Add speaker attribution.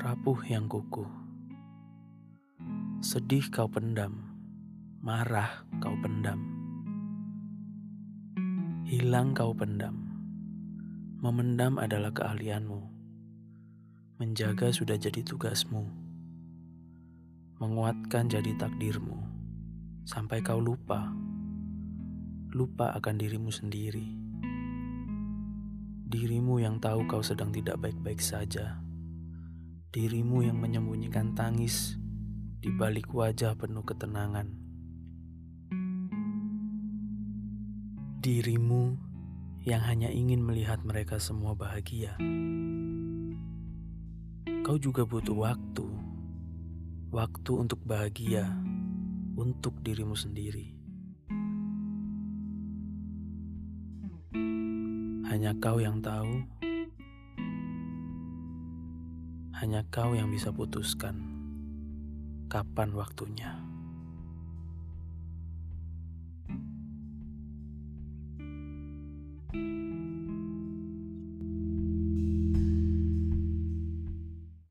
Speaker 1: Rapuh yang kukuh, sedih kau pendam, marah kau pendam, hilang kau pendam. Memendam adalah keahlianmu, menjaga sudah jadi tugasmu, menguatkan jadi takdirmu, sampai kau lupa, lupa akan dirimu sendiri, dirimu yang tahu kau sedang tidak baik-baik saja dirimu yang menyembunyikan tangis di balik wajah penuh ketenangan. Dirimu yang hanya ingin melihat mereka semua bahagia. Kau juga butuh waktu, waktu untuk bahagia, untuk dirimu sendiri. Hanya kau yang tahu hanya kau yang bisa putuskan kapan waktunya.